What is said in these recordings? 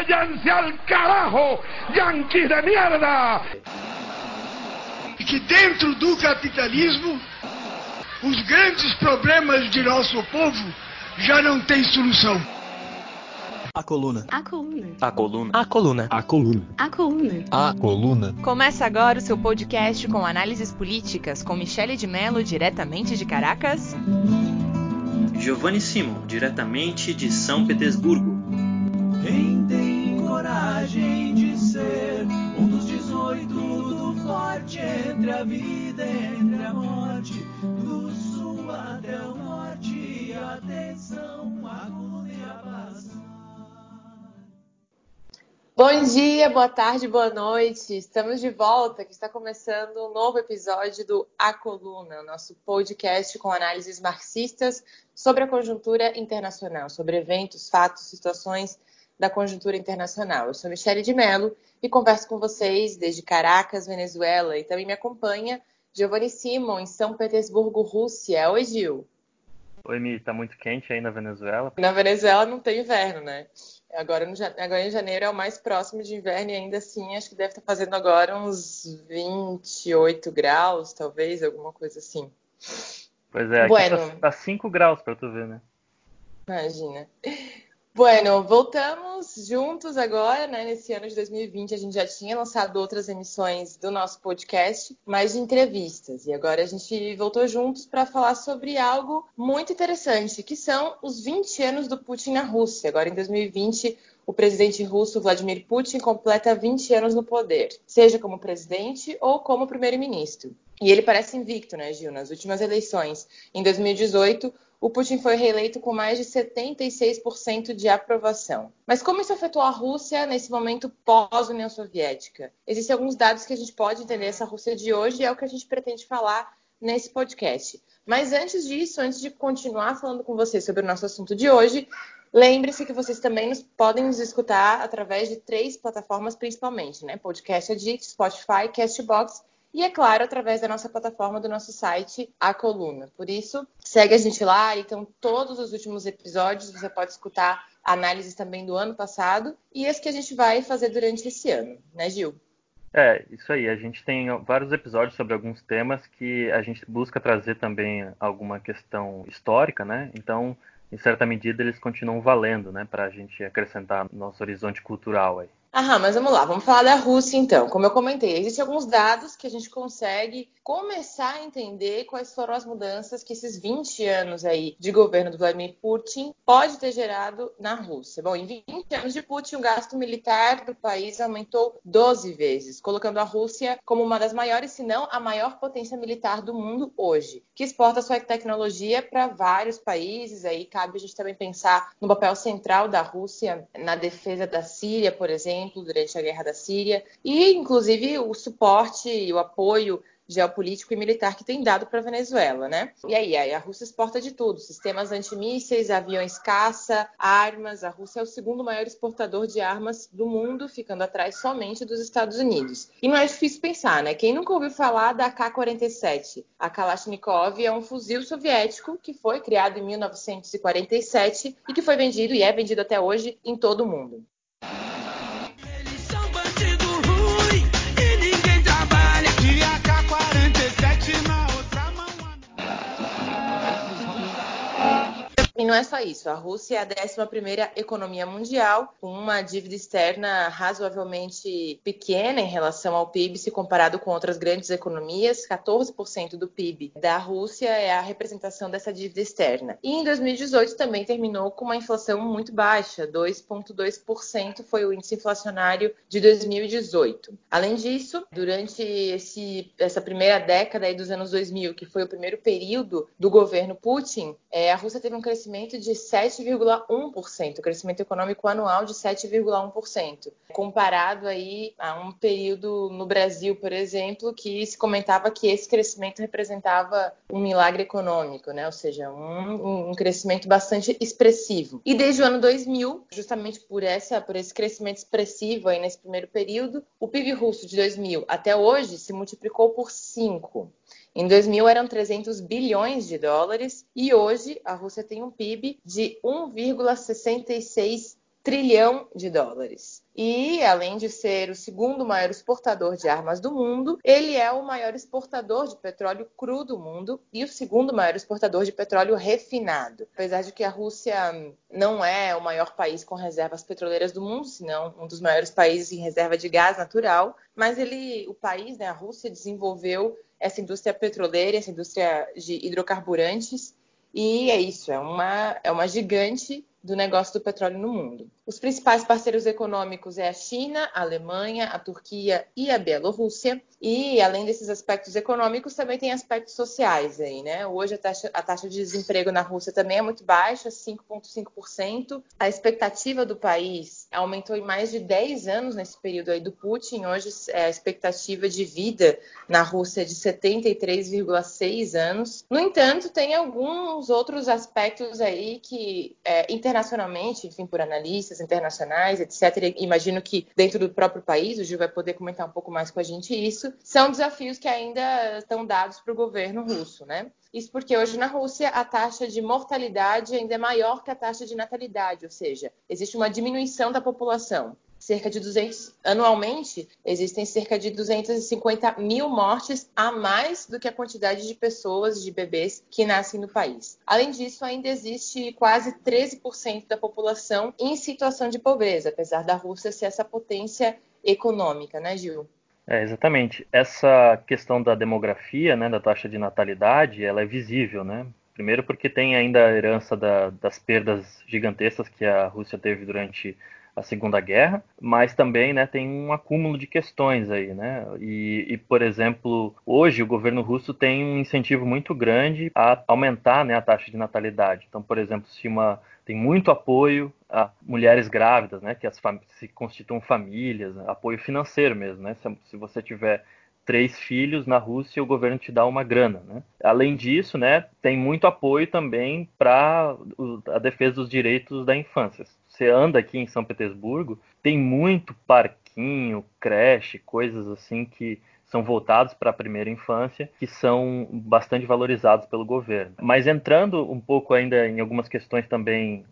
váyanse al carajo, yanquis de mierda! Que dentro do capitalismo, os grandes problemas de nosso povo já não têm solução. A coluna. A coluna. A coluna. A coluna. A coluna. A coluna. A coluna. Começa agora o seu podcast com análises políticas com Michele de Mello, diretamente de Caracas. Giovanni Simon, diretamente de São Petersburgo. Quem tem coragem de ser um dos 18 do forte entre a vida entre a morte, do sul até o norte, atenção, a coluna e a paz. Bom dia, boa tarde, boa noite. Estamos de volta, que está começando um novo episódio do A Coluna, nosso podcast com análises marxistas sobre a conjuntura internacional, sobre eventos, fatos, situações da conjuntura internacional. Eu sou Michele de Mello e converso com vocês desde Caracas, Venezuela, e também me acompanha Giovanni Simon, em São Petersburgo, Rússia. Oi, Gil. Oi, Mi, tá muito quente aí na Venezuela? Na Venezuela não tem inverno, né? Agora, no, agora em janeiro é o mais próximo de inverno e ainda assim acho que deve estar fazendo agora uns 28 graus, talvez, alguma coisa assim. Pois é, aqui Bueno. tá, tá 5 graus pra tu ver, né? Imagina. Bueno, voltamos juntos agora, né? Nesse ano de 2020 a gente já tinha lançado outras emissões do nosso podcast, mais de entrevistas. E agora a gente voltou juntos para falar sobre algo muito interessante, que são os 20 anos do Putin na Rússia. Agora em 2020, o presidente russo Vladimir Putin completa 20 anos no poder, seja como presidente ou como primeiro-ministro. E ele parece invicto, né, Gil? Nas últimas eleições, em 2018, o Putin foi reeleito com mais de 76% de aprovação. Mas como isso afetou a Rússia nesse momento pós-União Soviética? Existem alguns dados que a gente pode entender essa Rússia de hoje e é o que a gente pretende falar nesse podcast. Mas antes disso, antes de continuar falando com vocês sobre o nosso assunto de hoje, lembre-se que vocês também nos, podem nos escutar através de três plataformas principalmente, né? Podcast Addict, Spotify, Castbox e, é claro, através da nossa plataforma do nosso site, A Coluna. Por isso, segue a gente lá. Então, todos os últimos episódios você pode escutar análises também do ano passado e as que a gente vai fazer durante esse ano, né, Gil? É, isso aí. A gente tem vários episódios sobre alguns temas que a gente busca trazer também alguma questão histórica, né? Então, em certa medida, eles continuam valendo, né? Para a gente acrescentar no nosso horizonte cultural aí. Aham, mas vamos lá, vamos falar da Rússia então. Como eu comentei, existem alguns dados que a gente consegue começar a entender quais foram as mudanças que esses 20 anos aí de governo do Vladimir Putin pode ter gerado na Rússia. Bom, em 20 anos de Putin, o gasto militar do país aumentou 12 vezes, colocando a Rússia como uma das maiores, se não a maior potência militar do mundo hoje, que exporta sua tecnologia para vários países. Aí cabe a gente também pensar no papel central da Rússia na defesa da Síria, por exemplo durante a guerra da Síria, e inclusive o suporte e o apoio geopolítico e militar que tem dado para a Venezuela, né? E aí, aí, a Rússia exporta de tudo: sistemas antimísseis, aviões caça, armas. A Rússia é o segundo maior exportador de armas do mundo, ficando atrás somente dos Estados Unidos. E não é difícil pensar, né? Quem nunca ouviu falar da K-47? A Kalashnikov é um fuzil soviético que foi criado em 1947 e que foi vendido e é vendido até hoje em todo o mundo. E não é só isso, a Rússia é a 11ª economia mundial, com uma dívida externa razoavelmente pequena em relação ao PIB, se comparado com outras grandes economias. 14% do PIB da Rússia é a representação dessa dívida externa. E em 2018 também terminou com uma inflação muito baixa, 2,2% foi o índice inflacionário de 2018. Além disso, durante esse, essa primeira década dos anos 2000, que foi o primeiro período do governo Putin, é, a Rússia teve um crescimento de 7,1%, o crescimento econômico anual de 7,1%, comparado aí a um período no Brasil, por exemplo, que se comentava que esse crescimento representava um milagre econômico, né? Ou seja, um, um crescimento bastante expressivo. E desde o ano 2000, justamente por essa, por esse crescimento expressivo aí nesse primeiro período, o PIB russo de 2000 até hoje se multiplicou por 5. Em 2000 eram 300 bilhões de dólares e hoje a Rússia tem um PIB de 1,66 trilhão de dólares. E, além de ser o segundo maior exportador de armas do mundo, ele é o maior exportador de petróleo cru do mundo e o segundo maior exportador de petróleo refinado. Apesar de que a Rússia não é o maior país com reservas petroleiras do mundo, senão um dos maiores países em reserva de gás natural, mas ele, o país, né, a Rússia, desenvolveu essa indústria petroleira, essa indústria de hidrocarburantes, e é isso, é uma, é uma gigante do negócio do petróleo no mundo. Os principais parceiros econômicos é a China, a Alemanha, a Turquia e a Bielorrússia. E além desses aspectos econômicos, também tem aspectos sociais aí, né? Hoje a taxa, a taxa de desemprego na Rússia também é muito baixa, 5,5%. A expectativa do país aumentou em mais de 10 anos nesse período aí do Putin. Hoje é a expectativa de vida na Rússia é de 73,6 anos. No entanto, tem alguns outros aspectos aí que é, internacionalmente, enfim, por analistas internacionais, etc. Imagino que dentro do próprio país, o Gil vai poder comentar um pouco mais com a gente isso, são desafios que ainda estão dados para o governo russo, né? Isso porque hoje na Rússia a taxa de mortalidade ainda é maior que a taxa de natalidade, ou seja, existe uma diminuição da população cerca de 200 anualmente existem cerca de 250 mil mortes a mais do que a quantidade de pessoas de bebês que nascem no país. Além disso, ainda existe quase 13% da população em situação de pobreza, apesar da Rússia ser essa potência econômica, né, Gil? É, exatamente. Essa questão da demografia, né, da taxa de natalidade, ela é visível, né? Primeiro porque tem ainda a herança da, das perdas gigantescas que a Rússia teve durante a Segunda Guerra, mas também né, tem um acúmulo de questões aí, né? E, e, por exemplo, hoje o governo russo tem um incentivo muito grande a aumentar né, a taxa de natalidade. Então, por exemplo, se uma tem muito apoio a mulheres grávidas, né, que as se constituam famílias, apoio financeiro mesmo, né? Se, se você tiver três filhos na Rússia, o governo te dá uma grana, né? Além disso, né, tem muito apoio também para a defesa dos direitos da infância você anda aqui em São Petersburgo, tem muito parquinho, creche, coisas assim que são voltados para a primeira infância, que são bastante valorizados pelo governo. Mas entrando um pouco ainda em algumas questões também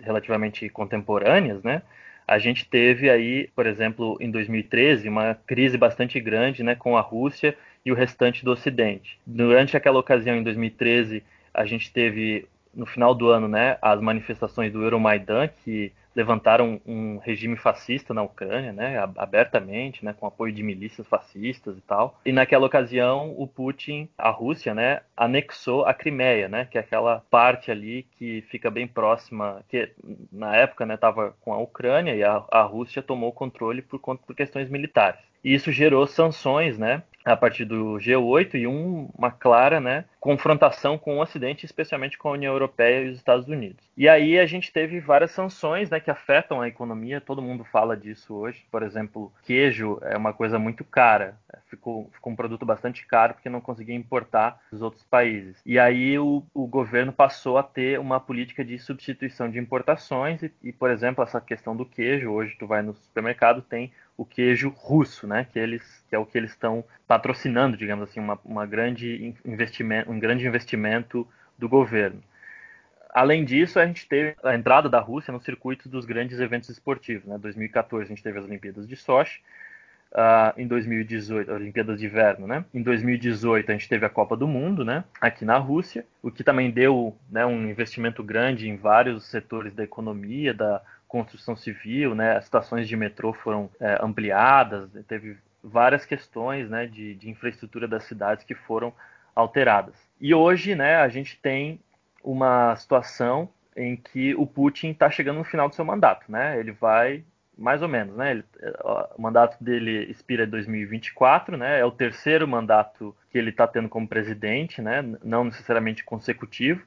relativamente contemporâneas, né? A gente teve aí, por exemplo, em 2013, uma crise bastante grande, né, com a Rússia e o restante do Ocidente. Durante aquela ocasião, em 2013, a gente teve no final do ano, né, as manifestações do Euromaidan, que levantaram um regime fascista na Ucrânia, né, abertamente, né, com apoio de milícias fascistas e tal. E naquela ocasião, o Putin, a Rússia, né, anexou a Crimeia, né, que é aquela parte ali que fica bem próxima, que na época, né, estava com a Ucrânia e a, a Rússia tomou o controle por, por questões militares. E isso gerou sanções, né, a partir do G8 e um, uma clara né, confrontação com o Ocidente, especialmente com a União Europeia e os Estados Unidos. E aí a gente teve várias sanções né, que afetam a economia, todo mundo fala disso hoje. Por exemplo, queijo é uma coisa muito cara, ficou, ficou um produto bastante caro porque não conseguia importar dos outros países. E aí o, o governo passou a ter uma política de substituição de importações e, e, por exemplo, essa questão do queijo, hoje tu vai no supermercado, tem o queijo russo, né? Que eles que é o que eles estão patrocinando, digamos assim, uma, uma grande investimento, um grande investimento do governo. Além disso, a gente teve a entrada da Rússia no circuito dos grandes eventos esportivos. Né? Em 2014 a gente teve as Olimpíadas de Sochi, uh, em 2018 as Olimpíadas de Inverno, né? Em 2018 a gente teve a Copa do Mundo, né? Aqui na Rússia, o que também deu né, um investimento grande em vários setores da economia, da construção civil, né? As estações de metrô foram é, ampliadas, teve várias questões, né, de, de infraestrutura das cidades que foram alteradas. E hoje, né, a gente tem uma situação em que o Putin está chegando no final do seu mandato, né? Ele vai mais ou menos, né? Ele, o mandato dele expira em 2024, né? É o terceiro mandato que ele está tendo como presidente, né? Não necessariamente consecutivo.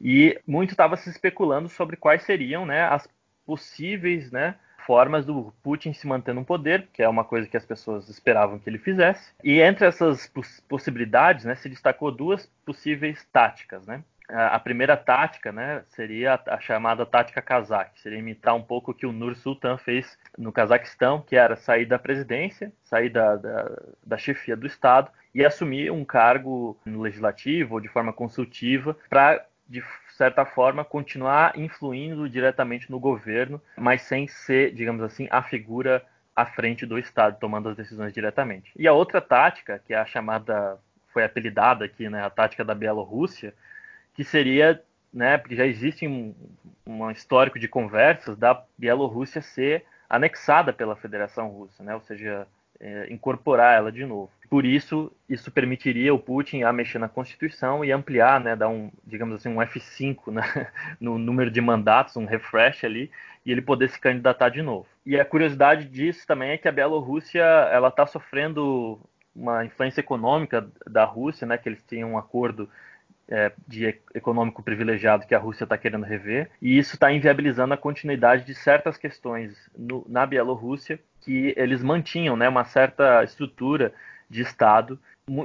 E muito estava se especulando sobre quais seriam, né, as possíveis né, formas do Putin se manter no poder, que é uma coisa que as pessoas esperavam que ele fizesse. E entre essas poss possibilidades, né, se destacou duas possíveis táticas, né? A primeira tática, né, seria a chamada tática kazakh, seria imitar um pouco o que o Nur Sultan fez no Cazaquistão, que era sair da presidência, sair da, da, da chefia do Estado e assumir um cargo no legislativo ou de forma consultiva para de certa forma, continuar influindo diretamente no governo, mas sem ser, digamos assim, a figura à frente do Estado, tomando as decisões diretamente. E a outra tática, que é a chamada, foi apelidada aqui, né, a tática da Bielorrússia, que seria, né, porque já existe um, um histórico de conversas da Bielorrússia ser anexada pela Federação Russa, né, ou seja, é, incorporar ela de novo. Por isso, isso permitiria o Putin a mexer na Constituição e ampliar, né, dar um, digamos assim, um F5 né, no número de mandatos, um refresh ali, e ele poder se candidatar de novo. E a curiosidade disso também é que a Bielorrússia ela está sofrendo uma influência econômica da Rússia, né, que eles têm um acordo é, de econômico privilegiado que a Rússia está querendo rever, e isso está inviabilizando a continuidade de certas questões no, na Bielorrússia que eles mantinham né, uma certa estrutura de Estado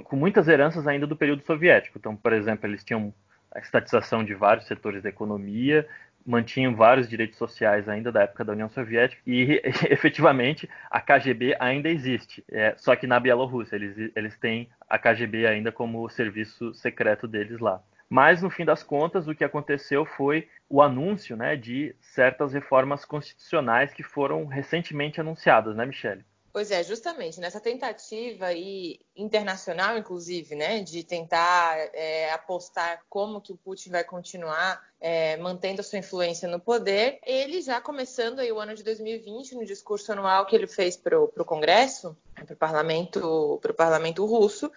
com muitas heranças ainda do período soviético. Então, por exemplo, eles tinham a estatização de vários setores da economia, mantinham vários direitos sociais ainda da época da União Soviética e efetivamente a KGB ainda existe, é, só que na Bielorrússia eles, eles têm a KGB ainda como serviço secreto deles lá. Mas no fim das contas o que aconteceu foi o anúncio né, de certas reformas constitucionais que foram recentemente anunciadas, né, Michele? Pois é, justamente nessa tentativa aí, internacional, inclusive, né, de tentar é, apostar como que o Putin vai continuar é, mantendo a sua influência no poder, ele já começando aí o ano de 2020, no discurso anual que ele fez para o Congresso, para o parlamento, parlamento russo,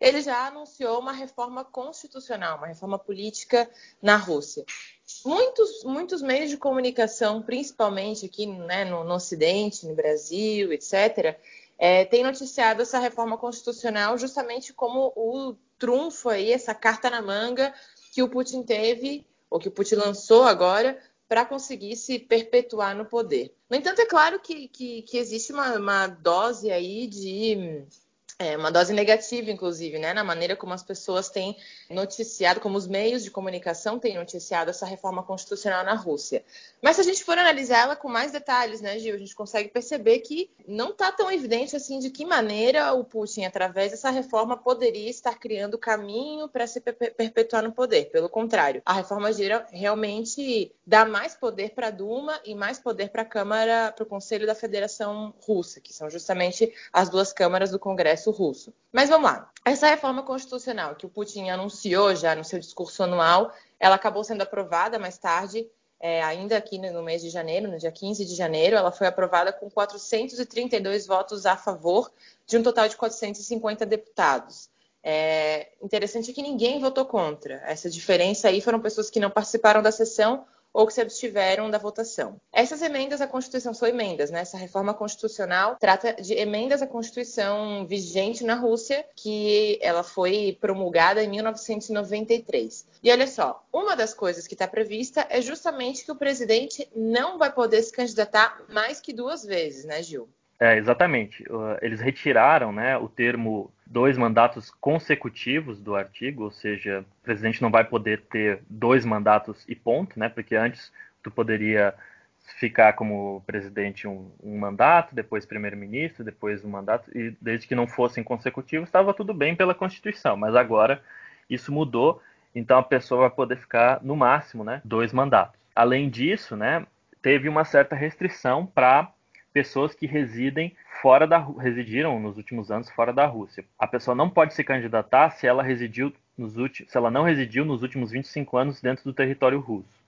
ele já anunciou uma reforma constitucional, uma reforma política na Rússia. Muitos, muitos meios de comunicação, principalmente aqui né, no, no, Ocidente, no Brasil, etc., é, têm noticiado essa reforma constitucional justamente como o trunfo aí, essa carta na manga que o Putin teve, ou que o Putin lançou agora, para conseguir se perpetuar no poder. No entanto, é claro que, que, que existe uma, uma dose aí de é, uma dose negativa, inclusive, né, na maneira como as pessoas têm noticiado, como os meios de comunicação têm noticiado essa reforma constitucional na Rússia. Mas se a gente for analisar ela com mais detalhes, né, Gil, a gente consegue perceber que não está tão evidente assim de que maneira o Putin, através dessa reforma, poderia estar criando caminho para se perpetuar no poder. Pelo contrário, a reforma gira realmente dá mais poder para a Duma e mais poder para a Câmara, para o Conselho da Federação Russa, que são justamente as duas câmaras do Congresso russo. Mas vamos lá. Essa reforma constitucional que o Putin anunciou já no seu discurso anual, ela acabou sendo aprovada mais tarde, é, ainda aqui no mês de janeiro, no dia 15 de janeiro, ela foi aprovada com 432 votos a favor de um total de 450 deputados. É interessante que ninguém votou contra. Essa diferença aí foram pessoas que não participaram da sessão ou que se abstiveram da votação. Essas emendas à Constituição são emendas, né? Essa reforma constitucional trata de emendas à Constituição vigente na Rússia, que ela foi promulgada em 1993. E olha só, uma das coisas que está prevista é justamente que o presidente não vai poder se candidatar mais que duas vezes, né, Gil? É, exatamente. Eles retiraram né, o termo dois mandatos consecutivos do artigo, ou seja, o presidente não vai poder ter dois mandatos e ponto, né? Porque antes tu poderia ficar como presidente um, um mandato, depois primeiro-ministro, depois um mandato, e desde que não fossem consecutivos, estava tudo bem pela Constituição. Mas agora isso mudou, então a pessoa vai poder ficar no máximo, né, dois mandatos. Além disso, né, teve uma certa restrição para pessoas que residem fora da residiram nos últimos anos fora da Rússia. A pessoa não pode se candidatar se ela residiu nos últimos, se ela não residiu nos últimos 25 anos dentro do território russo.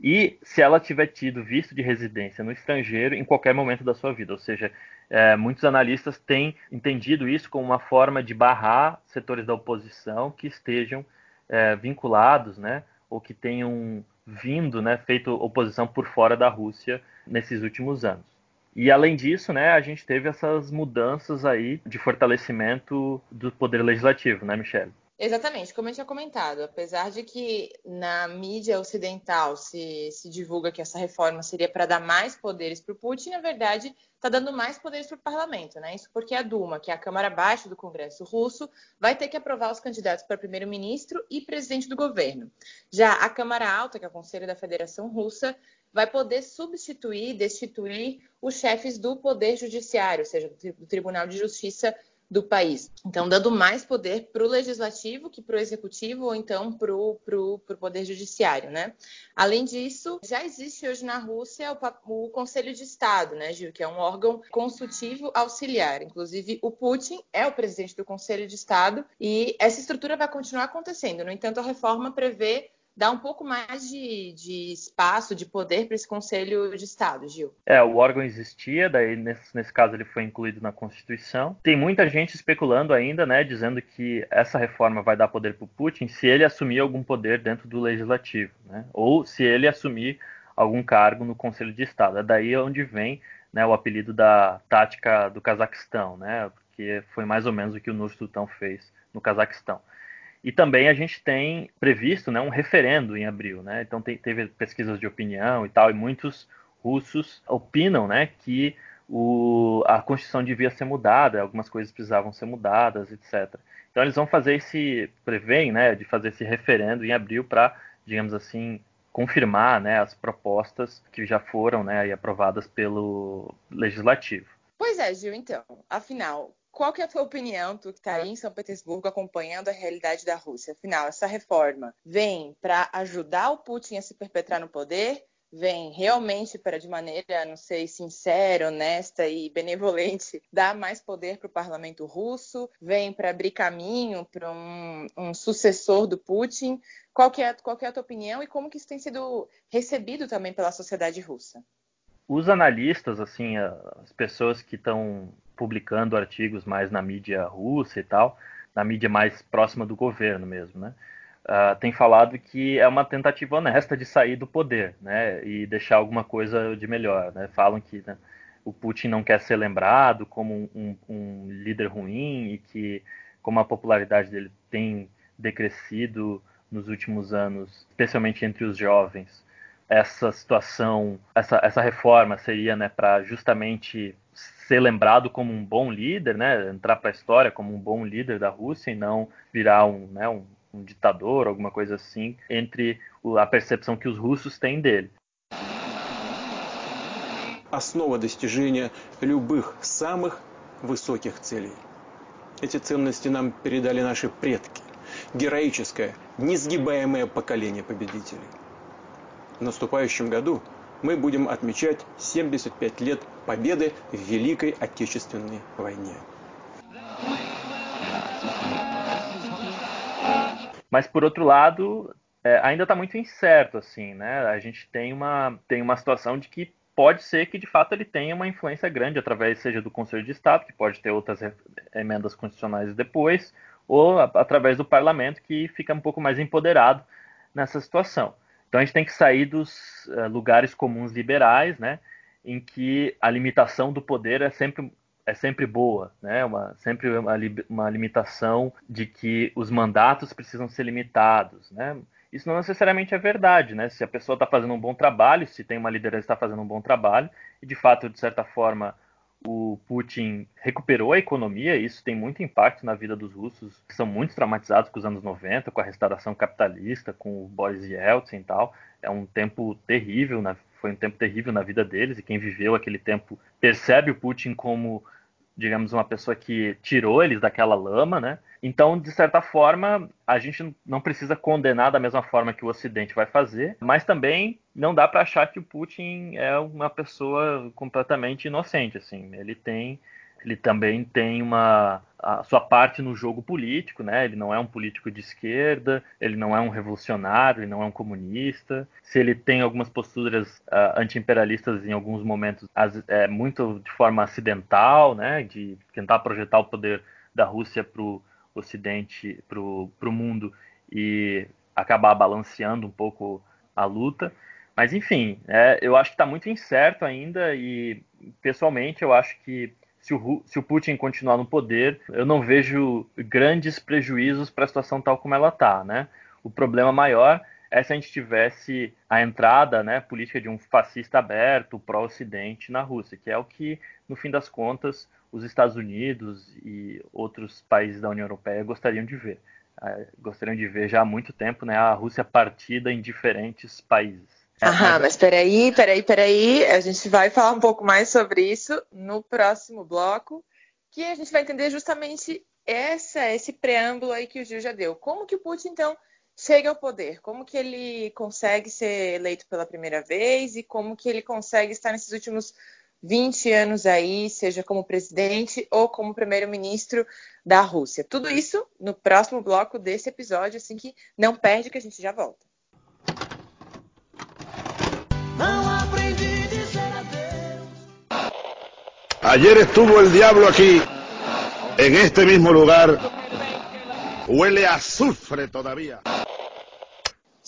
E se ela tiver tido visto de residência no estrangeiro em qualquer momento da sua vida, ou seja, é, muitos analistas têm entendido isso como uma forma de barrar setores da oposição que estejam é, vinculados, né, ou que tenham vindo, né, feito oposição por fora da Rússia nesses últimos anos. E além disso, né, a gente teve essas mudanças aí de fortalecimento do poder legislativo, né, Michelle? Exatamente, como eu tinha comentado, apesar de que na mídia ocidental se, se divulga que essa reforma seria para dar mais poderes para o Putin, na verdade está dando mais poderes para o parlamento, né? Isso porque a Duma, que é a Câmara Baixa do Congresso russo, vai ter que aprovar os candidatos para primeiro-ministro e presidente do governo. Já a Câmara Alta, que é o Conselho da Federação Russa, vai poder substituir, destituir os chefes do Poder Judiciário, ou seja, do Tribunal de Justiça do país. Então, dando mais poder para o legislativo que para o executivo ou então para o poder judiciário, né? Além disso, já existe hoje na Rússia o, o Conselho de Estado, né, Gil, que é um órgão consultivo auxiliar. Inclusive, o Putin é o presidente do Conselho de Estado e essa estrutura vai continuar acontecendo. No entanto, a reforma prevê dar um pouco mais de, de espaço, de poder para esse Conselho de Estado, Gil. É, o órgão existia, daí nesse, nesse caso ele foi incluído na Constituição. Tem muita gente especulando ainda, né, dizendo que essa reforma vai dar poder para o Putin se ele assumir algum poder dentro do legislativo, né, ou se ele assumir algum cargo no Conselho de Estado. É daí onde vem né, o apelido da tática do Cazaquistão, né, porque foi mais ou menos o que o Nur Sultan fez no Cazaquistão. E também a gente tem previsto né, um referendo em abril. Né? Então tem, teve pesquisas de opinião e tal, e muitos russos opinam né, que o, a Constituição devia ser mudada, algumas coisas precisavam ser mudadas, etc. Então eles vão fazer esse, prevêem né, de fazer esse referendo em abril para, digamos assim, confirmar né, as propostas que já foram né, aprovadas pelo Legislativo. Pois é, Gil, então, afinal, qual que é a tua opinião, tu que está aí em São Petersburgo acompanhando a realidade da Rússia? Afinal, essa reforma vem para ajudar o Putin a se perpetrar no poder? Vem realmente para, de maneira, não sei, sincera, honesta e benevolente, dar mais poder para o parlamento russo? Vem para abrir caminho para um, um, sucessor do Putin? Qual que, é, qual que é a tua opinião e como que isso tem sido recebido também pela sociedade russa? Os analistas, assim, as pessoas que estão publicando artigos mais na mídia russa e tal, na mídia mais próxima do governo mesmo, né? Uh, tem falado que é uma tentativa honesta de sair do poder, né? E deixar alguma coisa de melhor, né? Falam que né, o Putin não quer ser lembrado como um, um, líder ruim e que como a popularidade dele tem decrescido nos últimos anos, especialmente entre os jovens, essa situação, essa, essa reforma seria né, para justamente ser lembrado como um bom líder, né, entrar para a história como um bom líder da Rússia e não virar um, né, um, um ditador, alguma coisa assim, entre a percepção que os russos têm dele. Основа достижения любых самых высоких целей. Эти ценности нам передали наши предки. Героическое, несгибаемое поколение победителей. В наступающем году мы будем отмечать 75 лет победы в Великой Отечественной войне. Mas por outro lado, é, ainda está muito incerto, assim, né? A gente tem uma, tem uma situação de que pode ser que de fato ele tenha uma influência grande através, seja do Conselho de Estado, que pode ter outras emendas constitucionais depois, ou a, através do Parlamento, que fica um pouco mais empoderado nessa situação. Então a gente tem que sair dos uh, lugares comuns liberais, né, em que a limitação do poder é sempre é sempre boa, né? Uma, sempre uma, uma limitação de que os mandatos precisam ser limitados, né? Isso não necessariamente é verdade, né? Se a pessoa está fazendo um bom trabalho, se tem uma liderança está fazendo um bom trabalho, e de fato, de certa forma, o Putin recuperou a economia, e isso tem muito impacto na vida dos russos, que são muito traumatizados com os anos 90, com a restauração capitalista, com o Boris Yeltsin e tal. É um tempo terrível, foi um tempo terrível na vida deles, e quem viveu aquele tempo percebe o Putin como digamos, uma pessoa que tirou eles daquela lama, né? Então, de certa forma, a gente não precisa condenar da mesma forma que o Ocidente vai fazer, mas também não dá para achar que o Putin é uma pessoa completamente inocente, assim. Ele tem ele também tem uma a sua parte no jogo político, né? Ele não é um político de esquerda, ele não é um revolucionário, ele não é um comunista. Se ele tem algumas posturas uh, anti-imperialistas em alguns momentos, as, é muito de forma acidental, né? De tentar projetar o poder da Rússia para o Ocidente, para o mundo e acabar balanceando um pouco a luta. Mas enfim, é, eu acho que está muito incerto ainda e pessoalmente eu acho que se o, se o Putin continuar no poder, eu não vejo grandes prejuízos para a situação tal como ela está, né? O problema maior é se a gente tivesse a entrada né, política de um fascista aberto pró-Ocidente na Rússia, que é o que, no fim das contas, os Estados Unidos e outros países da União Europeia gostariam de ver. É, gostariam de ver já há muito tempo né, a Rússia partida em diferentes países. É, Aham, mas peraí, peraí, peraí. A gente vai falar um pouco mais sobre isso no próximo bloco. que a gente vai entender justamente essa, esse preâmbulo aí que o Gil já deu. Como que o Putin, então, chega ao poder? Como que ele consegue ser eleito pela primeira vez e como que ele consegue estar nesses últimos 20 anos aí, seja como presidente ou como primeiro-ministro da Rússia? Tudo isso no próximo bloco desse episódio, assim que não perde que a gente já volta. Ayer estuvo el diablo aquí, en este mismo lugar. Huele a azufre todavía.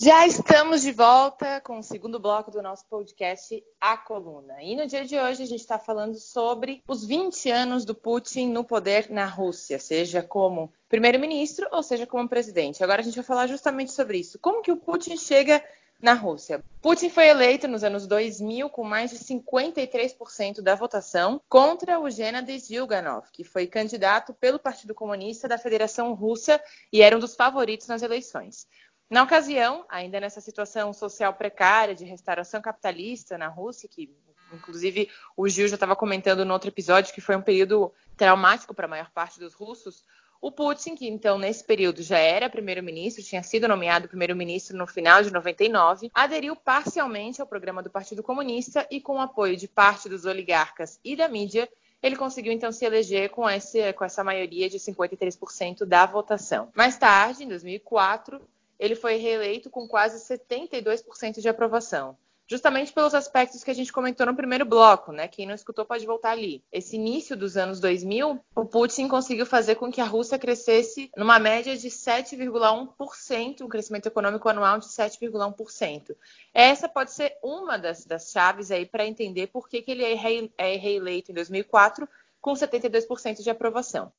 Já estamos de volta com o segundo bloco do nosso podcast A Coluna. E no dia de hoje a gente está falando sobre os 20 anos do Putin no poder na Rússia, seja como primeiro-ministro ou seja como presidente. Agora a gente vai falar justamente sobre isso. Como que o Putin chega na Rússia. Putin foi eleito nos anos 2000 com mais de 53% da votação contra o Gennady Zyuganov, que foi candidato pelo Partido Comunista da Federação Russa e era um dos favoritos nas eleições. Na ocasião, ainda nessa situação social precária de restauração capitalista na Rússia, que inclusive o Gil já estava comentando no outro episódio que foi um período traumático para a maior parte dos russos, o Putin, que então nesse período já era primeiro-ministro, tinha sido nomeado primeiro-ministro no final de 99, aderiu parcialmente ao programa do Partido Comunista e com o apoio de parte dos oligarcas e da mídia, ele conseguiu então se eleger com, esse, com essa maioria de 53% da votação. Mais tarde, em 2004, ele foi reeleito com quase 72% de aprovação justamente pelos aspectos que a gente comentou no primeiro bloco, né? Quem não escutou pode voltar ali. Esse início dos anos 2000, o Putin conseguiu fazer com que a Rússia crescesse numa média de 7,1%, um crescimento econômico anual de 7,1%. Essa pode ser uma das, das chaves aí para entender por que, que ele é, rei, é reeleito em 2004 com 72% de aprovação.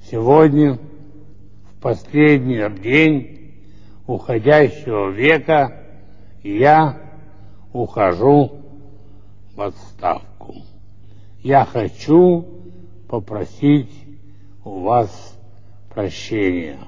Сегодня, в последний день уходящего века я ухожу в отставку. Я хочу попросить у вас прощения.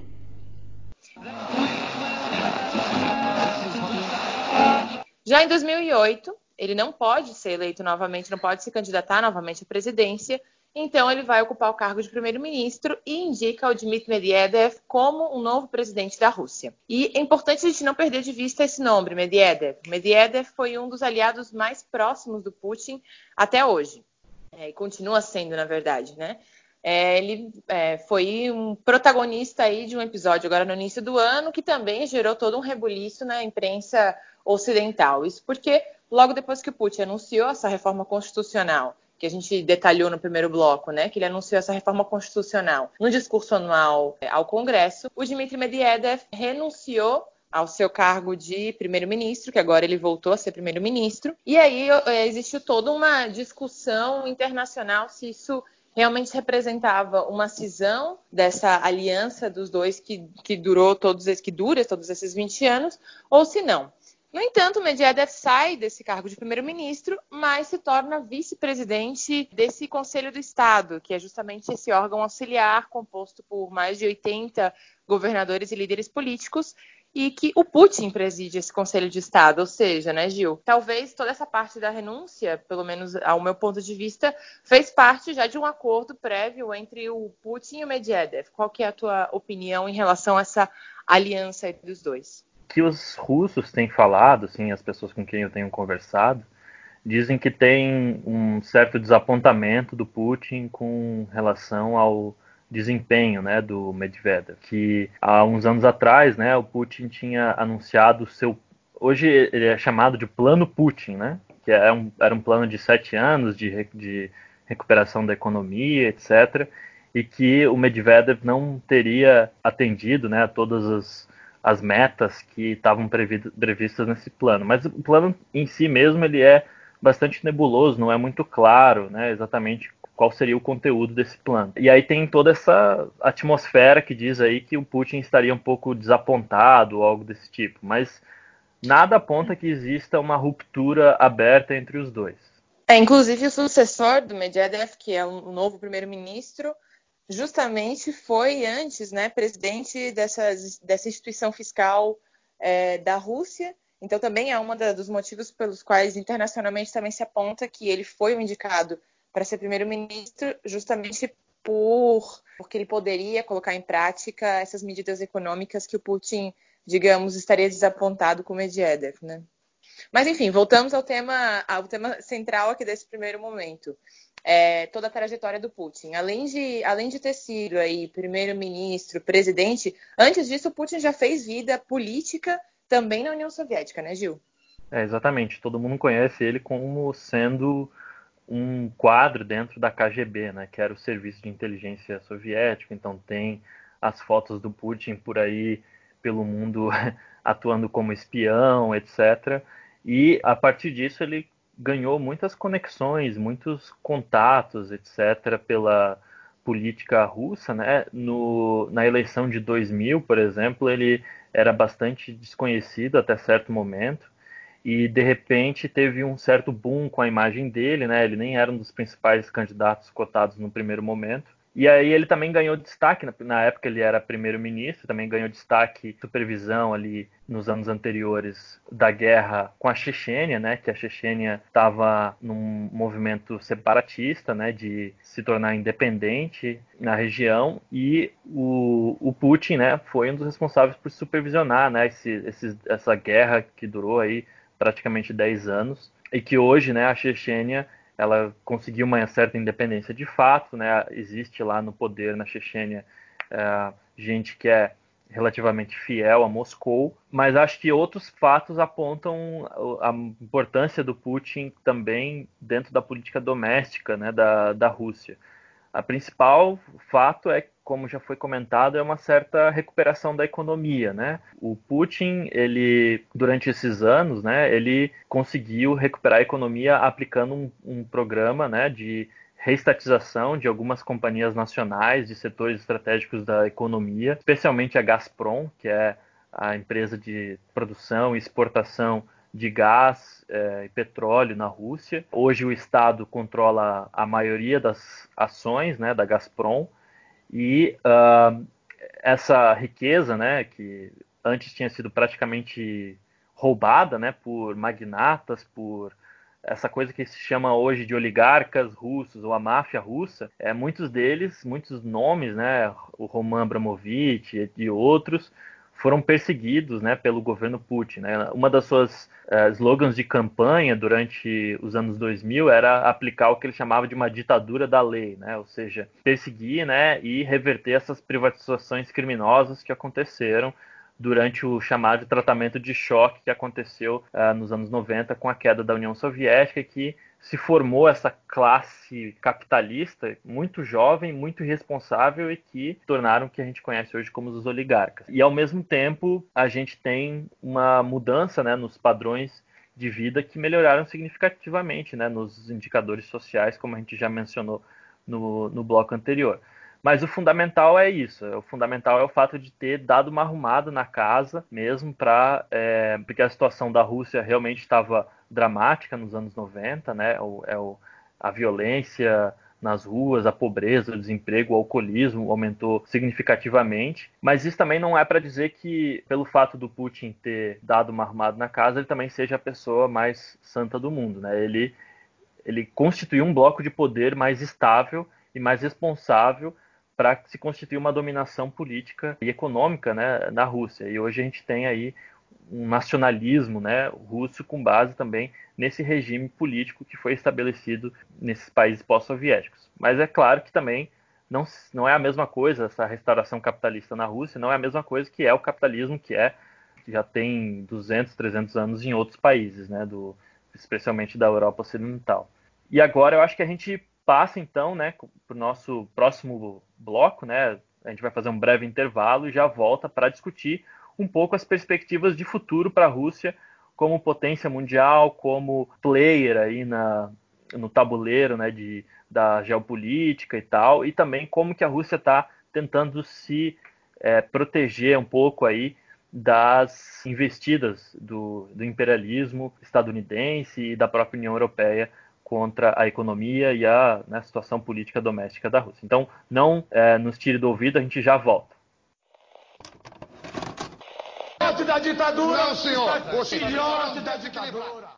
Já em 2008, ele não pode ser eleito novamente, não pode se candidatar novamente à presidência, então, ele vai ocupar o cargo de primeiro-ministro e indica o Dmitry Medvedev como o novo presidente da Rússia. E é importante a gente não perder de vista esse nome, Medvedev. Medvedev foi um dos aliados mais próximos do Putin até hoje. É, e continua sendo, na verdade, né? É, ele é, foi um protagonista aí de um episódio agora no início do ano que também gerou todo um rebuliço na imprensa ocidental. Isso porque logo depois que o Putin anunciou essa reforma constitucional que a gente detalhou no primeiro bloco, né, que ele anunciou essa reforma constitucional no discurso anual é, ao Congresso, o Dmitry Medvedev renunciou ao seu cargo de primeiro-ministro, que agora ele voltou a ser primeiro-ministro. E aí é, existiu toda uma discussão internacional se isso realmente representava uma cisão dessa aliança dos dois que, que durou todos que dura todos esses 20 anos, ou se não. No entanto, Medvedev sai desse cargo de primeiro-ministro, mas se torna vice-presidente desse Conselho do Estado, que é justamente esse órgão auxiliar composto por mais de 80 governadores e líderes políticos e que o Putin preside esse Conselho de Estado, ou seja, né, Gil? Talvez toda essa parte da renúncia, pelo menos ao meu ponto de vista, fez parte já de um acordo prévio entre o Putin e o Medvedev. Qual que é a tua opinião em relação a essa aliança dos dois? Que os russos têm falado, assim, as pessoas com quem eu tenho conversado, dizem que tem um certo desapontamento do Putin com relação ao desempenho, né, do Medvedev, que há uns anos atrás, né, o Putin tinha anunciado o seu, hoje ele é chamado de Plano Putin, né, que é um, era um plano de sete anos de, de recuperação da economia, etc., e que o Medvedev não teria atendido, né, a todas as as metas que estavam previstas nesse plano. Mas o plano em si mesmo ele é bastante nebuloso, não é muito claro, né, exatamente qual seria o conteúdo desse plano. E aí tem toda essa atmosfera que diz aí que o Putin estaria um pouco desapontado algo desse tipo, mas nada aponta que exista uma ruptura aberta entre os dois. É, inclusive o sucessor do Medvedev, que é o novo primeiro-ministro, justamente foi antes né, presidente dessa, dessa instituição fiscal é, da Rússia. Então, também é um dos motivos pelos quais internacionalmente também se aponta que ele foi o indicado para ser primeiro-ministro, justamente por porque ele poderia colocar em prática essas medidas econômicas que o Putin, digamos, estaria desapontado com Medvedev, né? Mas enfim, voltamos ao tema, ao tema central aqui desse primeiro momento. É, toda a trajetória do Putin. Além de, além de ter sido aí primeiro-ministro, presidente, antes disso Putin já fez vida política também na União Soviética, né, Gil? É, exatamente. Todo mundo conhece ele como sendo um quadro dentro da KGB, né, que era o Serviço de Inteligência Soviético. Então tem as fotos do Putin por aí pelo mundo atuando como espião, etc. E a partir disso ele ganhou muitas conexões, muitos contatos, etc. pela política russa, né? No, na eleição de 2000, por exemplo, ele era bastante desconhecido até certo momento e de repente teve um certo boom com a imagem dele, né? Ele nem era um dos principais candidatos cotados no primeiro momento. E aí ele também ganhou destaque, na época ele era primeiro-ministro, também ganhou destaque, supervisão ali nos anos anteriores da guerra com a Chechênia, né, que a Chechênia estava num movimento separatista, né, de se tornar independente na região, e o, o Putin, né, foi um dos responsáveis por supervisionar, né, esse, esse, essa guerra que durou aí praticamente 10 anos, e que hoje, né, a Chechênia ela conseguiu uma certa independência de fato, né? Existe lá no poder na Chechênia é, gente que é relativamente fiel a Moscou, mas acho que outros fatos apontam a importância do Putin também dentro da política doméstica né, da, da Rússia. A principal fato é, como já foi comentado, é uma certa recuperação da economia, né? O Putin, ele durante esses anos, né, ele conseguiu recuperar a economia aplicando um, um programa, né, de reestatização de algumas companhias nacionais de setores estratégicos da economia, especialmente a Gazprom, que é a empresa de produção e exportação de gás é, e petróleo na Rússia. Hoje o Estado controla a maioria das ações né, da Gazprom e uh, essa riqueza, né, que antes tinha sido praticamente roubada né, por magnatas, por essa coisa que se chama hoje de oligarcas russos ou a máfia russa, é, muitos deles, muitos nomes, né, o Roman Abramovich e outros, foram perseguidos né, pelo governo Putin. Né? Uma das suas uh, slogans de campanha durante os anos 2000 era aplicar o que ele chamava de uma ditadura da lei, né? ou seja, perseguir né, e reverter essas privatizações criminosas que aconteceram durante o chamado tratamento de choque que aconteceu uh, nos anos 90 com a queda da União Soviética, que se formou essa classe capitalista muito jovem, muito irresponsável e que tornaram o que a gente conhece hoje como os oligarcas. E ao mesmo tempo, a gente tem uma mudança né, nos padrões de vida que melhoraram significativamente né, nos indicadores sociais, como a gente já mencionou no, no bloco anterior. Mas o fundamental é isso. O fundamental é o fato de ter dado uma arrumada na casa mesmo para é, porque a situação da Rússia realmente estava dramática nos anos 90, né? O, é o, a violência nas ruas, a pobreza, o desemprego, o alcoolismo aumentou significativamente. Mas isso também não é para dizer que, pelo fato do Putin ter dado uma arrumada na casa, ele também seja a pessoa mais santa do mundo, né? Ele ele constituiu um bloco de poder mais estável e mais responsável para se constituir uma dominação política e econômica né, na Rússia. E hoje a gente tem aí um nacionalismo né, russo com base também nesse regime político que foi estabelecido nesses países pós-soviéticos. Mas é claro que também não, não é a mesma coisa essa restauração capitalista na Rússia, não é a mesma coisa que é o capitalismo que é que já tem 200, 300 anos em outros países, né, do, especialmente da Europa Ocidental. E agora eu acho que a gente passa então, né, para o nosso próximo bloco, né? A gente vai fazer um breve intervalo e já volta para discutir um pouco as perspectivas de futuro para a Rússia como potência mundial, como player aí na, no tabuleiro, né, de, da geopolítica e tal, e também como que a Rússia está tentando se é, proteger um pouco aí das investidas do, do imperialismo estadunidense e da própria União Europeia contra a economia e a né, situação política doméstica da Rússia. Então, não é, nos tire do ouvido, a gente já volta. da ditadura! Não, senhor! O da ditadura!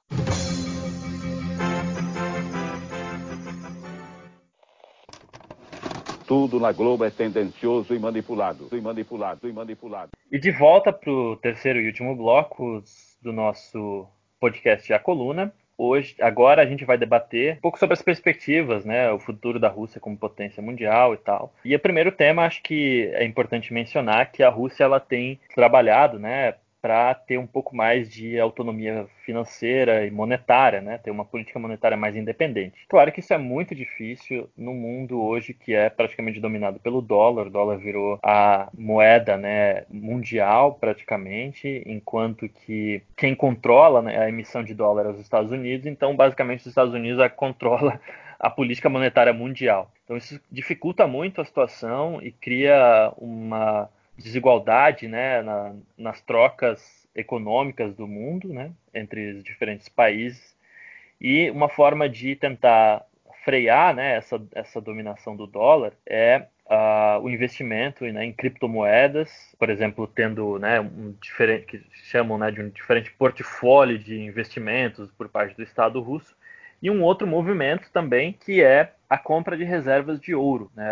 Tudo na Globo é tendencioso e manipulado, e manipulado, e manipulado. E de volta para o terceiro e último bloco do nosso podcast A Coluna. Hoje, agora a gente vai debater um pouco sobre as perspectivas, né, o futuro da Rússia como potência mundial e tal. E o primeiro tema, acho que é importante mencionar que a Rússia ela tem trabalhado, né, para ter um pouco mais de autonomia financeira e monetária, né? ter uma política monetária mais independente. Claro que isso é muito difícil no mundo hoje que é praticamente dominado pelo dólar. O dólar virou a moeda né, mundial praticamente, enquanto que quem controla né, a emissão de dólar é os Estados Unidos. Então, basicamente, os Estados Unidos controla a política monetária mundial. Então, isso dificulta muito a situação e cria uma desigualdade né, na, nas trocas econômicas do mundo, né, entre os diferentes países, e uma forma de tentar frear né, essa, essa dominação do dólar é uh, o investimento né, em criptomoedas, por exemplo, tendo né, um diferente, que chamam né, de um diferente portfólio de investimentos por parte do Estado russo, e um outro movimento também que é a compra de reservas de ouro. Né?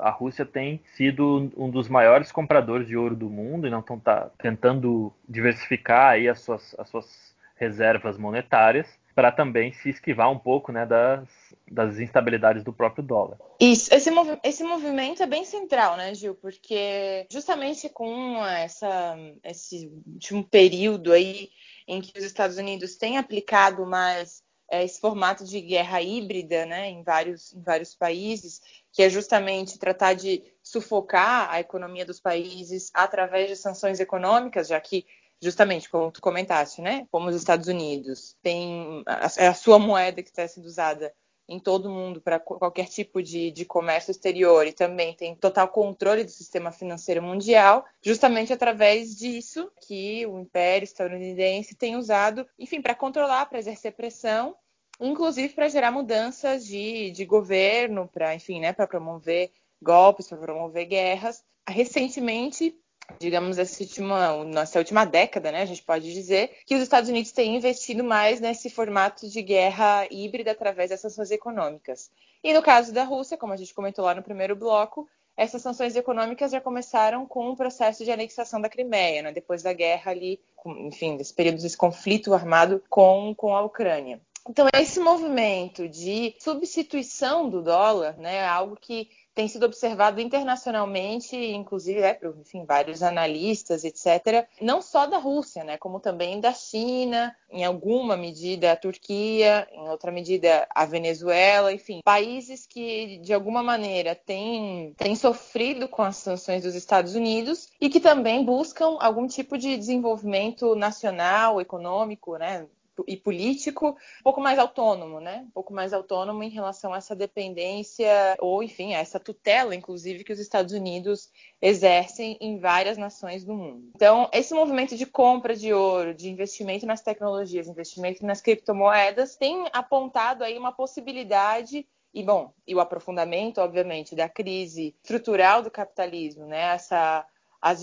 A Rússia tem sido um dos maiores compradores de ouro do mundo e não estão tá tentando diversificar aí as suas, as suas reservas monetárias para também se esquivar um pouco né, das, das instabilidades do próprio dólar. Isso, esse, movi esse movimento é bem central, né, Gil? Porque justamente com essa, esse último período aí em que os Estados Unidos têm aplicado mais é, esse formato de guerra híbrida né, em, vários, em vários países, que é justamente tratar de sufocar a economia dos países através de sanções econômicas, já que justamente como tu comentaste, né? Como os Estados Unidos tem a, a sua moeda que está sendo usada em todo mundo para qualquer tipo de, de comércio exterior e também tem total controle do sistema financeiro mundial, justamente através disso que o Império estadunidense tem usado, enfim, para controlar, para exercer pressão, inclusive para gerar mudanças de, de governo, para, enfim, né, para promover golpes, para promover guerras. Recentemente, digamos, essa última, nossa última década, né, a gente pode dizer, que os Estados Unidos têm investido mais nesse formato de guerra híbrida através dessas sanções econômicas. E no caso da Rússia, como a gente comentou lá no primeiro bloco, essas sanções econômicas já começaram com o processo de anexação da Crimeia, né, depois da guerra ali, enfim, desse período desse conflito armado com, com a Ucrânia. Então, esse movimento de substituição do dólar, né, é algo que tem sido observado internacionalmente, inclusive é, por enfim, vários analistas, etc., não só da Rússia, né, como também da China, em alguma medida a Turquia, em outra medida a Venezuela, enfim, países que de alguma maneira têm, têm sofrido com as sanções dos Estados Unidos e que também buscam algum tipo de desenvolvimento nacional, econômico, né, e político um pouco mais autônomo, né? Um pouco mais autônomo em relação a essa dependência ou, enfim, a essa tutela, inclusive, que os Estados Unidos exercem em várias nações do mundo. Então, esse movimento de compra de ouro, de investimento nas tecnologias, investimento nas criptomoedas, tem apontado aí uma possibilidade e bom, e o aprofundamento, obviamente, da crise estrutural do capitalismo, né? Essa a,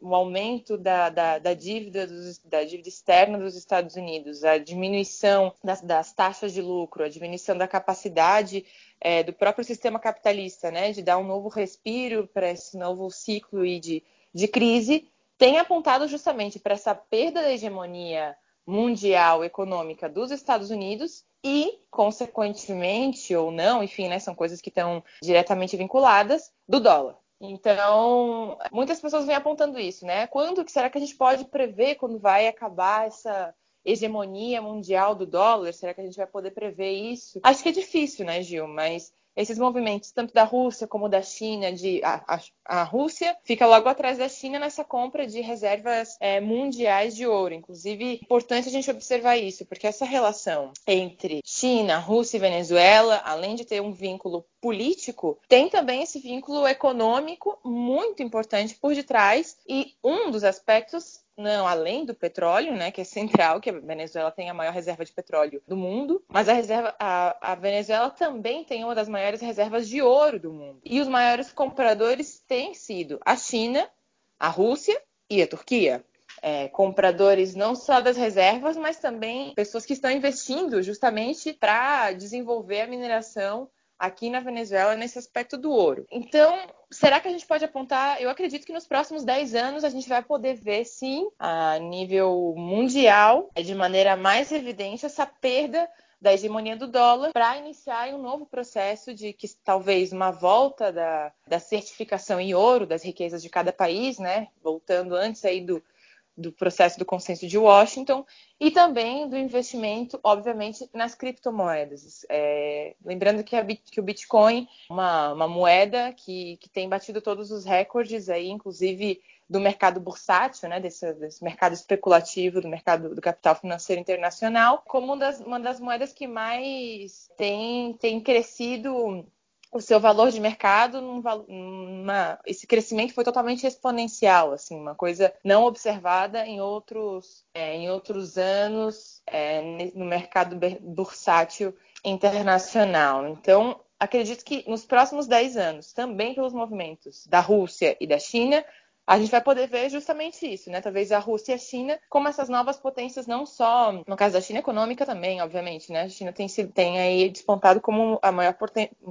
o aumento da, da, da, dívida dos, da dívida externa dos Estados Unidos, a diminuição das, das taxas de lucro, a diminuição da capacidade é, do próprio sistema capitalista, né, de dar um novo respiro para esse novo ciclo de, de crise, tem apontado justamente para essa perda da hegemonia mundial econômica dos Estados Unidos e, consequentemente ou não, enfim, né, são coisas que estão diretamente vinculadas, do dólar. Então, muitas pessoas vêm apontando isso, né? Quando que será que a gente pode prever quando vai acabar essa hegemonia mundial do dólar? Será que a gente vai poder prever isso? Acho que é difícil, né, Gil? Mas esses movimentos, tanto da Rússia como da China, de a, a, a Rússia fica logo atrás da China nessa compra de reservas é, mundiais de ouro. Inclusive, é importante a gente observar isso, porque essa relação entre China, Rússia e Venezuela, além de ter um vínculo político, tem também esse vínculo econômico muito importante por detrás. E um dos aspectos não, além do petróleo, né, que é central, que a Venezuela tem a maior reserva de petróleo do mundo, mas a, reserva, a, a, Venezuela também tem uma das maiores reservas de ouro do mundo. E os maiores compradores têm sido a China, a Rússia e a Turquia. É, compradores não só das reservas, mas também pessoas que estão investindo justamente para desenvolver a mineração aqui na Venezuela nesse aspecto do ouro. Então, será que a gente pode apontar? Eu acredito que nos próximos 10 anos a gente vai poder ver, sim, a nível mundial, de maneira mais evidente, essa perda da hegemonia do dólar para iniciar um novo processo de que talvez uma volta da, da certificação em ouro das riquezas de cada país, né? Voltando antes aí do, do processo do consenso de Washington e também do investimento, obviamente, nas criptomoedas. É, lembrando que, a, que, o Bitcoin é uma, uma moeda que, que, tem batido todos os recordes aí, inclusive do mercado bursátil, né, desse, desse, mercado especulativo, do mercado do capital financeiro internacional, como uma das, uma das moedas que mais tem, tem crescido o seu valor de mercado num, esse crescimento foi totalmente exponencial, assim, uma coisa não observada em outros, é, em outros anos é, no mercado bursátil internacional. Então, acredito que nos próximos 10 anos, também pelos movimentos da Rússia e da China, a gente vai poder ver justamente isso, né? Talvez a Rússia e a China como essas novas potências, não só no caso da China econômica também, obviamente, né? A China tem, tem aí despontado como a maior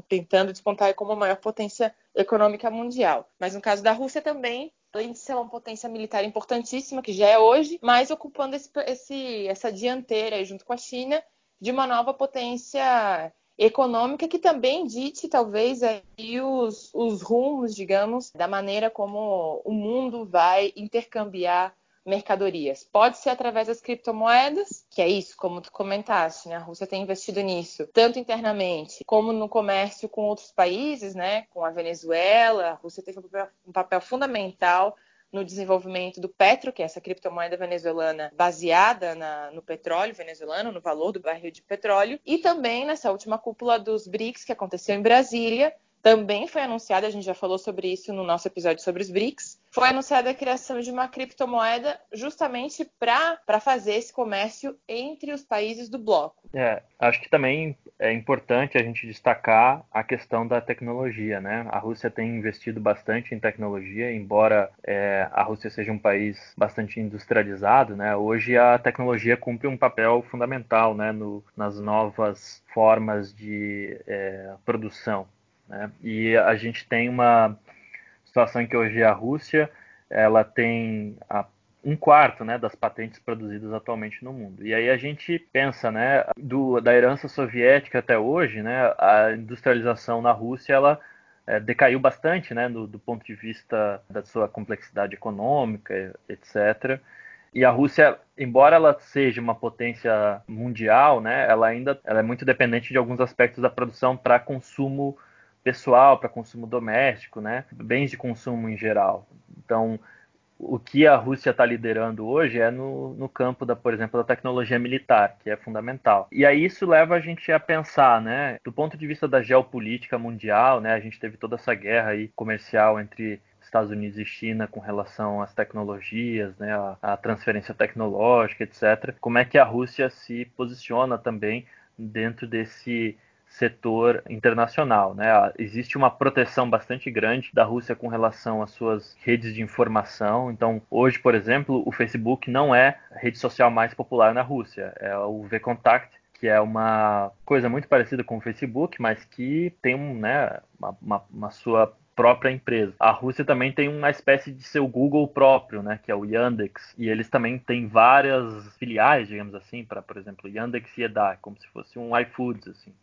tentando despontar como a maior potência econômica mundial. Mas no caso da Rússia também além de ser uma potência militar importantíssima, que já é hoje, mas ocupando esse, esse, essa dianteira junto com a China de uma nova potência econômica que também dite talvez aí os, os rumos, digamos, da maneira como o mundo vai intercambiar mercadorias. Pode ser através das criptomoedas, que é isso, como tu comentaste, né? A Rússia tem investido nisso, tanto internamente como no comércio com outros países, né? Com a Venezuela, a Rússia teve um papel, um papel fundamental no desenvolvimento do Petro, que é essa criptomoeda venezuelana baseada na, no petróleo venezuelano, no valor do barril de petróleo, e também nessa última cúpula dos BRICS que aconteceu em Brasília, também foi anunciada, a gente já falou sobre isso no nosso episódio sobre os BRICS, foi anunciada a criação de uma criptomoeda justamente para fazer esse comércio entre os países do bloco. É, acho que também é importante a gente destacar a questão da tecnologia, né? A Rússia tem investido bastante em tecnologia, embora é, a Rússia seja um país bastante industrializado, né? Hoje a tecnologia cumpre um papel fundamental, né? No, nas novas formas de é, produção né? E a gente tem uma situação em que hoje a Rússia ela tem a, um quarto né, das patentes produzidas atualmente no mundo. E aí a gente pensa, né, do, da herança soviética até hoje, né, a industrialização na Rússia ela é, decaiu bastante, né, do, do, ponto de vista da sua complexidade econômica, etc. E a Rússia, embora ela seja uma potência mundial, né, ela ainda ela é muito dependente de alguns aspectos da produção para consumo pessoal, para consumo doméstico, né? bens de consumo em geral. Então, o que a Rússia está liderando hoje é no, no, campo, da, por exemplo, da tecnologia militar, que é fundamental. E aí isso leva a gente a pensar, né, do ponto de vista da geopolítica mundial, né, a gente teve toda essa guerra aí comercial entre Estados Unidos e China com relação às tecnologias, né, a, a transferência tecnológica, etc. Como é que a Rússia se posiciona também dentro desse setor internacional. Né? Existe uma proteção bastante grande da Rússia com relação às suas redes de informação. Então, hoje, por exemplo, o Facebook não é a rede social mais popular na Rússia, é o VKontakte, que é uma coisa muito parecida com o Facebook, mas que tem um, né, uma, uma, uma sua própria empresa. A Rússia também tem uma espécie de seu Google próprio, né, que é o Yandex, e eles também têm várias filiais, digamos assim, para, por exemplo, Yandex e Eda, como se fosse um iFoods, assim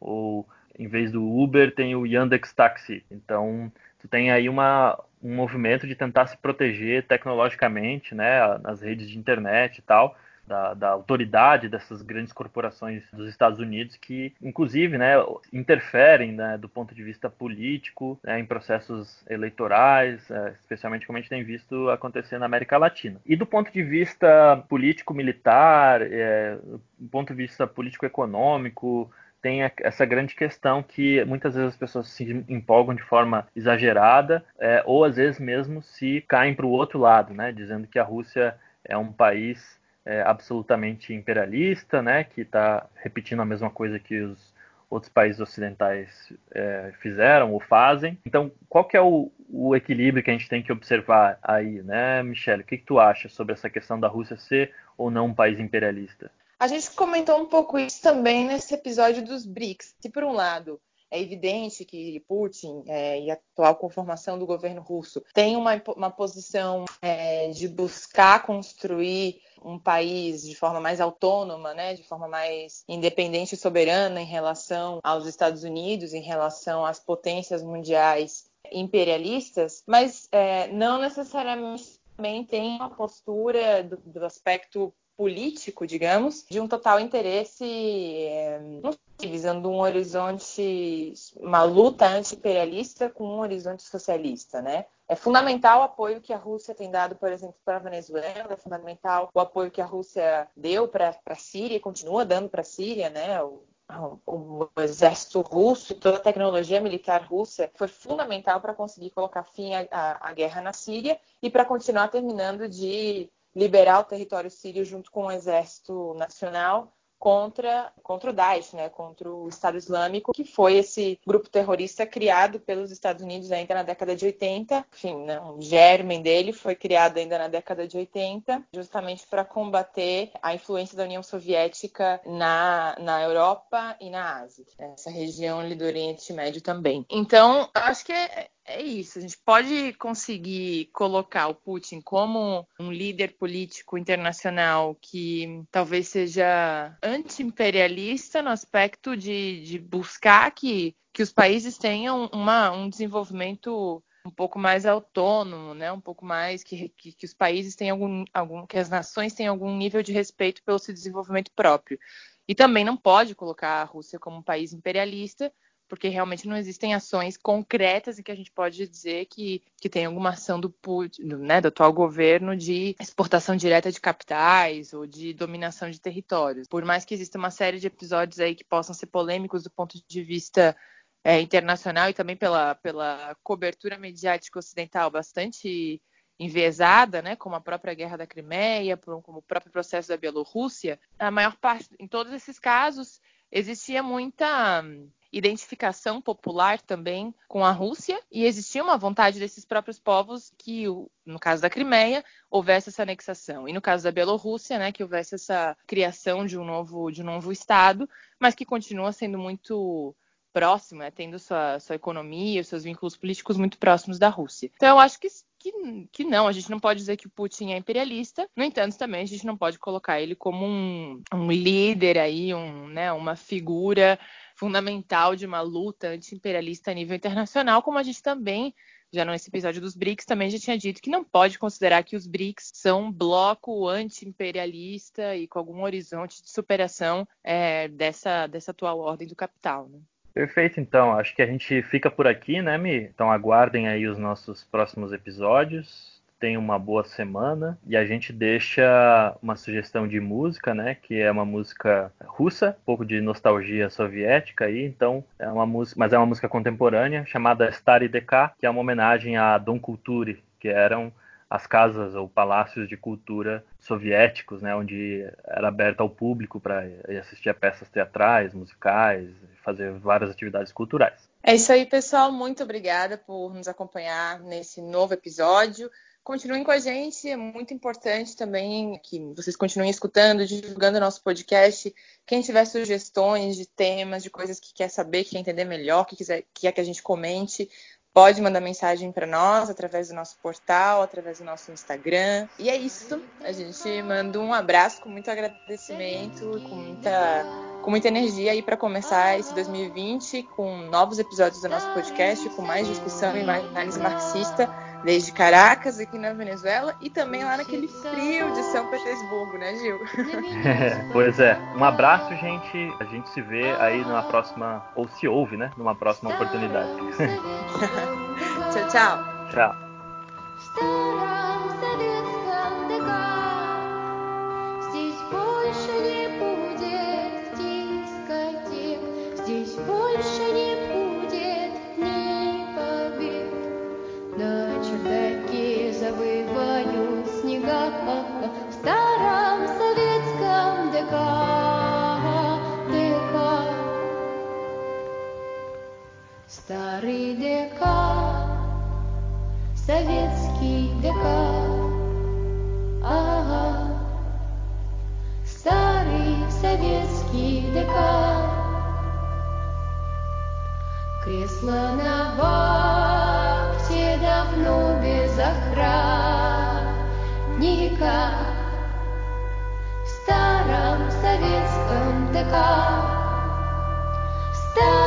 ou em vez do Uber tem o Yandex Taxi. Então, tu tem aí uma, um movimento de tentar se proteger tecnologicamente, né, nas redes de internet e tal, da, da, autoridade dessas grandes corporações dos Estados Unidos que, inclusive, né, interferem né, do ponto de vista político né, em processos eleitorais, é, especialmente como a gente tem visto acontecer na América Latina. E do ponto de vista político-militar, é, do ponto de vista político-econômico, tem essa grande questão que muitas vezes as pessoas se empolgam de forma exagerada, é, ou às vezes mesmo se caem para o outro lado, né, dizendo que a Rússia é um país é, absolutamente imperialista, né, que está repetindo a mesma coisa que os outros países ocidentais é, fizeram ou fazem. Então, qual que é o, o, equilíbrio que a gente tem que observar aí, né, Michele? O que, que tu acha sobre essa questão da Rússia ser ou não um país imperialista? A gente comentou um pouco isso também nesse episódio dos BRICS. Se por um lado é evidente que Putin é, e a atual conformação do governo russo tem uma, uma posição é, de buscar construir um país de forma mais autônoma, né, de forma mais independente e soberana em relação aos Estados Unidos, em relação às potências mundiais imperialistas, mas é, não necessariamente também tem uma postura do, do aspecto político, digamos, de um total interesse, é, visando um horizonte, uma luta anti-imperialista com um horizonte socialista, né? É fundamental o apoio que a Rússia tem dado, por exemplo, para a Venezuela, é fundamental o apoio que a Rússia deu para a Síria continua dando para a Síria, né? O, o, exército russo e toda a tecnologia militar russa foi fundamental para conseguir colocar fim à, à, à guerra na Síria e para continuar terminando de liberar o território sírio junto com o exército nacional contra, contra o Daesh, né, contra o Estado Islâmico, que foi esse grupo terrorista criado pelos Estados Unidos ainda na década de 80. Enfim, né, um germen dele foi criado ainda na década de 80, justamente para combater a influência da União Soviética na, na Europa e na Ásia, essa região ali do Oriente Médio também. Então, acho que é, é isso. A gente pode conseguir colocar o Putin como um líder político internacional que talvez seja anti-imperialista no aspecto de, de buscar que, que os países tenham uma, um desenvolvimento um pouco mais autônomo, né? Um pouco mais que, que, que, os países tenham algum, algum, que as nações tenham algum nível de respeito pelo seu desenvolvimento próprio. E também não pode colocar a Rússia como um país imperialista, porque realmente não existem ações concretas em que a gente pode dizer que, que tem alguma ação do, né, do atual governo de exportação direta de capitais ou de dominação de territórios. Por mais que exista uma série de episódios aí que possam ser polêmicos do ponto de vista é, internacional e também pela, pela cobertura mediática ocidental bastante enviesada, né, como a própria guerra da Crimeia, como o próprio processo da Bielorrússia, a maior parte, em todos esses casos, existia muita identificação popular também com a Rússia e existia uma vontade desses próprios povos que, no caso da Crimeia, houvesse essa anexação e no caso da Bielorrússia, né, que houvesse essa criação de um novo de um novo estado, mas que continua sendo muito próximo, né, tendo sua, sua economia, seus vínculos políticos muito próximos da Rússia. Então eu acho que que, que, não, a gente não pode dizer que o Putin é imperialista, no entanto, também a gente não pode colocar ele como um, um líder aí, um, né, uma figura fundamental de uma luta anti-imperialista a nível internacional, como a gente também já nesse episódio dos BRICS, também já tinha dito que não pode considerar que os BRICS são um bloco anti-imperialista e com algum horizonte de superação é, dessa, dessa atual ordem do capital. Né? Perfeito, então. Acho que a gente fica por aqui, né, Mi? Então aguardem aí os nossos próximos episódios tenham uma boa semana e a gente deixa uma sugestão de música, né, que é uma música russa, um pouco de nostalgia soviética aí, então é uma música, mas é uma música contemporânea chamada Stary DK, que é uma homenagem a Dom Kulturi, que eram as casas ou palácios de cultura soviéticos, né, onde era aberto ao público para assistir a peças teatrais, musicais, fazer várias atividades culturais. É isso aí, pessoal. Muito obrigada por nos acompanhar nesse novo episódio. Continuem com a gente, é muito importante também que vocês continuem escutando, divulgando nosso podcast. Quem tiver sugestões de temas, de coisas que quer saber, que quer entender melhor, que quiser que quer que a gente comente, pode mandar mensagem para nós através do nosso portal, através do nosso Instagram. E é isso. A gente manda um abraço com muito agradecimento, com muita, com muita energia aí para começar esse 2020 com novos episódios do nosso podcast, com mais discussão e mais análise marxista desde Caracas, aqui na Venezuela, e também lá naquele frio de São Petersburgo, né, Gil? pois é. Um abraço, gente. A gente se vê aí numa próxima, ou se ouve, né? Numa próxima oportunidade. tchau, tchau. Tchau. старый декан, советский декан, ага, старый советский декан. Кресло на вахте давно без охранника. В старом советском ДК. В старом